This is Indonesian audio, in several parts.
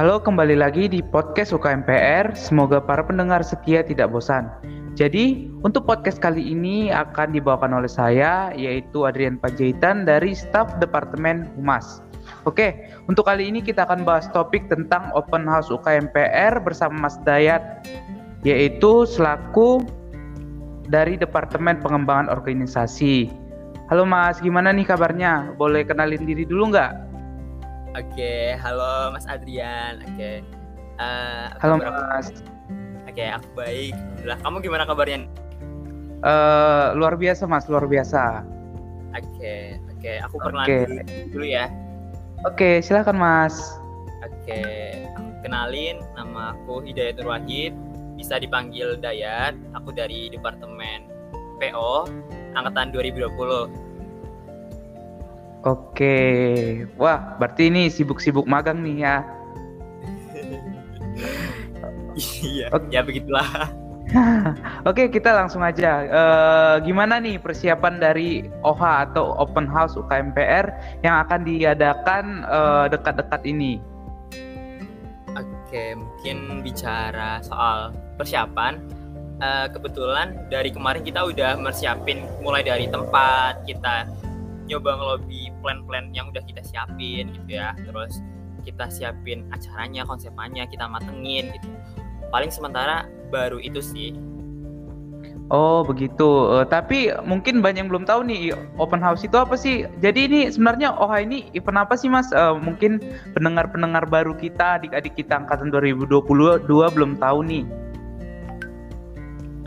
Halo, kembali lagi di podcast UKMPR. Semoga para pendengar setia tidak bosan. Jadi, untuk podcast kali ini akan dibawakan oleh saya, yaitu Adrian Panjaitan dari staf Departemen Humas. Oke, untuk kali ini kita akan bahas topik tentang Open House UKMPR bersama Mas Dayat, yaitu selaku dari Departemen Pengembangan Organisasi. Halo Mas, gimana nih kabarnya? Boleh kenalin diri dulu nggak? Oke, halo Mas Adrian. Oke. Uh, halo Mas. Oke, aku baik. Alhamdulillah. Kamu gimana kabarnya? Uh, luar biasa Mas, luar biasa. Oke, oke. Aku perkenalan dulu, dulu ya. Oke, silakan Mas. Oke, aku kenalin nama aku Hidayatul Wahid, bisa dipanggil Dayat. Aku dari Departemen PO angkatan 2020. Oke, wah berarti ini sibuk-sibuk magang nih ya. iya, okay. ya begitulah. Oke, kita langsung aja. Uh, gimana nih persiapan dari OHA atau Open House UKMPR yang akan diadakan uh, dekat-dekat ini? Oke, mungkin bicara soal persiapan. Uh, kebetulan dari kemarin kita udah mersiapin mulai dari tempat kita nyoba ngelobi plan-plan yang udah kita siapin gitu ya terus kita siapin acaranya konsepnya kita matengin gitu paling sementara baru itu sih Oh begitu, uh, tapi mungkin banyak yang belum tahu nih open house itu apa sih? Jadi ini sebenarnya OHA ini event apa sih mas? Uh, mungkin pendengar-pendengar baru kita, adik-adik kita angkatan 2022 belum tahu nih.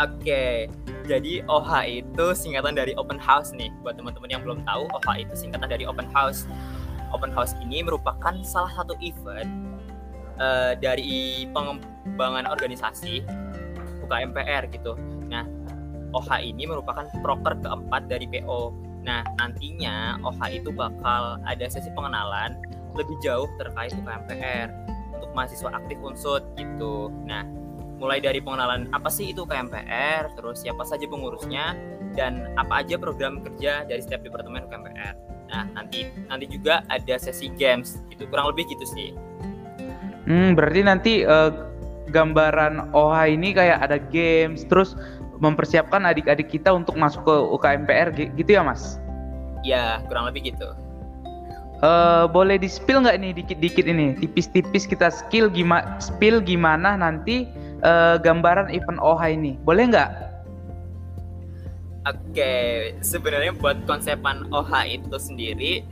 Oke, jadi OHA itu singkatan dari open house nih. Buat teman-teman yang belum tahu, OHA itu singkatan dari open house. Open house ini merupakan salah satu event uh, dari pengembangan organisasi UKMPR gitu. Nah, OHA ini merupakan proker keempat dari PO. Nah, nantinya OHA itu bakal ada sesi pengenalan lebih jauh terkait UKMPR untuk mahasiswa aktif unsur gitu. Nah, mulai dari pengenalan apa sih itu KMPR, terus siapa saja pengurusnya, dan apa aja program kerja dari setiap departemen KMPR. Nah, nanti nanti juga ada sesi games, gitu kurang lebih gitu sih. Hmm, berarti nanti uh, gambaran OHA ini kayak ada games, terus mempersiapkan adik-adik kita untuk masuk ke UKMPR gitu ya, Mas? Ya, kurang lebih gitu. Uh, boleh di spill nggak nih dikit-dikit ini tipis-tipis kita skill gimana spill gimana nanti uh, gambaran event OHA ini. Boleh nggak? Oke, okay. sebenarnya buat konsepan OHA itu sendiri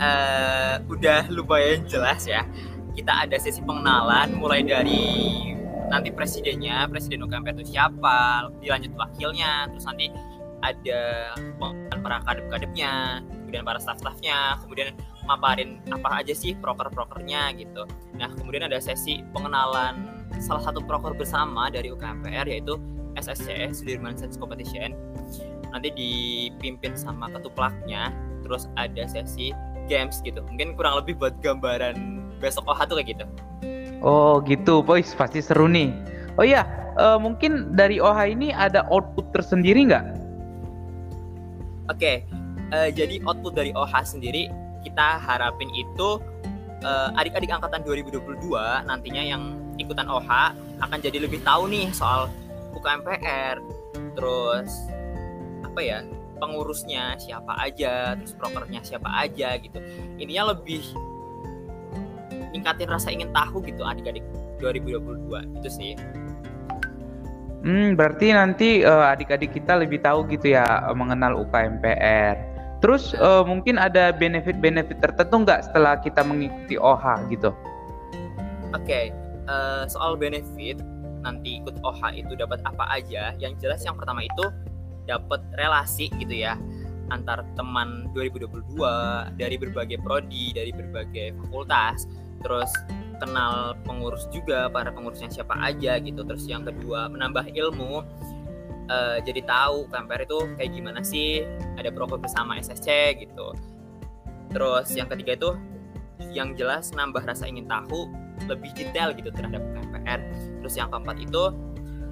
uh, udah lumayan jelas ya. Kita ada sesi pengenalan mulai dari nanti presidennya, presiden UKMP itu siapa, dilanjut wakilnya, terus nanti ada para kadep-kadepnya, kemudian para staff-staffnya, kemudian maparin apa aja sih proker-prokernya gitu. Nah, kemudian ada sesi pengenalan salah satu proker bersama dari UKMPR yaitu SSC Sudirman Science Competition. Nanti dipimpin sama ketuplaknya terus ada sesi games gitu. Mungkin kurang lebih buat gambaran besok OHA tuh kayak gitu. Oh gitu. Boys pasti seru nih. Oh iya uh, mungkin dari OHA ini ada output tersendiri nggak? Oke okay. uh, eh, jadi output dari OHA sendiri kita harapin itu uh, adik-adik angkatan 2022 nantinya yang ikutan OH akan jadi lebih tahu nih soal UKMPR terus apa ya pengurusnya siapa aja terus prokernya siapa aja gitu ininya lebih ningkatin rasa ingin tahu gitu adik-adik 2022 itu sih Hmm, berarti nanti uh, adik-adik kita lebih tahu gitu ya mengenal UKMPR. Terus uh, mungkin ada benefit-benefit tertentu nggak setelah kita mengikuti OHA gitu? Oke, okay. Uh, soal benefit nanti ikut OHA itu dapat apa aja? Yang jelas yang pertama itu dapat relasi gitu ya antar teman 2022 dari berbagai prodi, dari berbagai fakultas, terus kenal pengurus juga para pengurusnya siapa aja gitu. Terus yang kedua menambah ilmu uh, jadi tahu KMPR itu kayak gimana sih ada proker bersama SSC gitu terus yang ketiga itu yang jelas nambah rasa ingin tahu lebih detail gitu terhadap KMPR terus yang keempat itu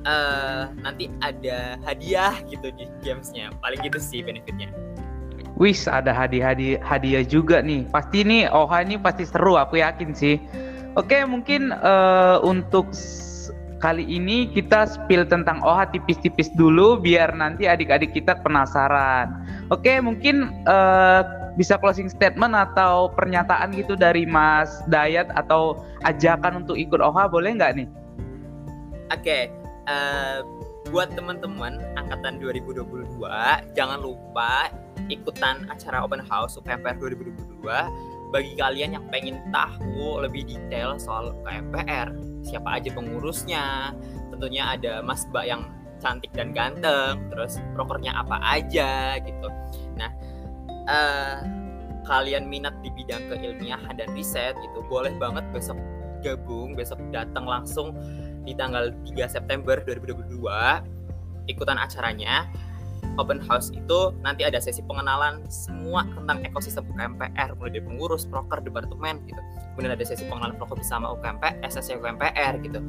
uh, nanti ada hadiah gitu di gamesnya. Paling gitu sih benefitnya. Wis ada hadiah hadiah hadiah juga nih. Pasti nih OHA ini pasti seru aku yakin sih. Oke, mungkin uh, untuk kali ini kita spill tentang OHA tipis-tipis dulu biar nanti adik-adik kita penasaran. Oke, mungkin uh, bisa closing statement atau pernyataan gitu dari Mas Dayat atau ajakan untuk ikut OHA boleh nggak nih? Oke, uh, buat teman-teman angkatan 2022 jangan lupa ikutan acara open house UKMPR 2022 bagi kalian yang pengen tahu lebih detail soal UKMPR siapa aja pengurusnya? Tentunya ada mas mbak yang cantik dan ganteng terus prokernya apa aja gitu. Nah uh, kalian minat di bidang keilmiahan dan riset gitu boleh banget besok gabung besok datang langsung di tanggal 3 September 2022 ikutan acaranya open house itu nanti ada sesi pengenalan semua tentang ekosistem UKMPR mulai dari pengurus, proker, departemen gitu. Kemudian ada sesi pengenalan proker bersama UKMP, SSC UKMPR gitu.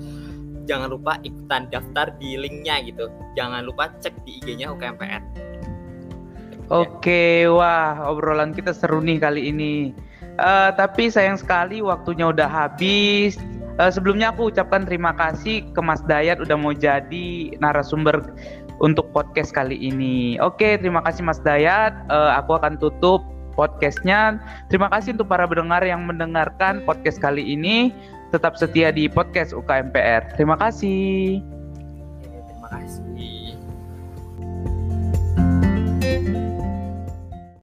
Jangan lupa ikutan daftar di linknya gitu. Jangan lupa cek di IG-nya UKMPR. Oke, wah obrolan kita seru nih kali ini. Uh, tapi sayang sekali waktunya udah habis. Uh, sebelumnya aku ucapkan terima kasih ke Mas Dayat udah mau jadi narasumber untuk podcast kali ini. Oke, terima kasih Mas Dayat. Uh, aku akan tutup podcastnya. Terima kasih untuk para pendengar yang mendengarkan podcast kali ini. Tetap setia di podcast UKMPR. Terima kasih. Terima kasih.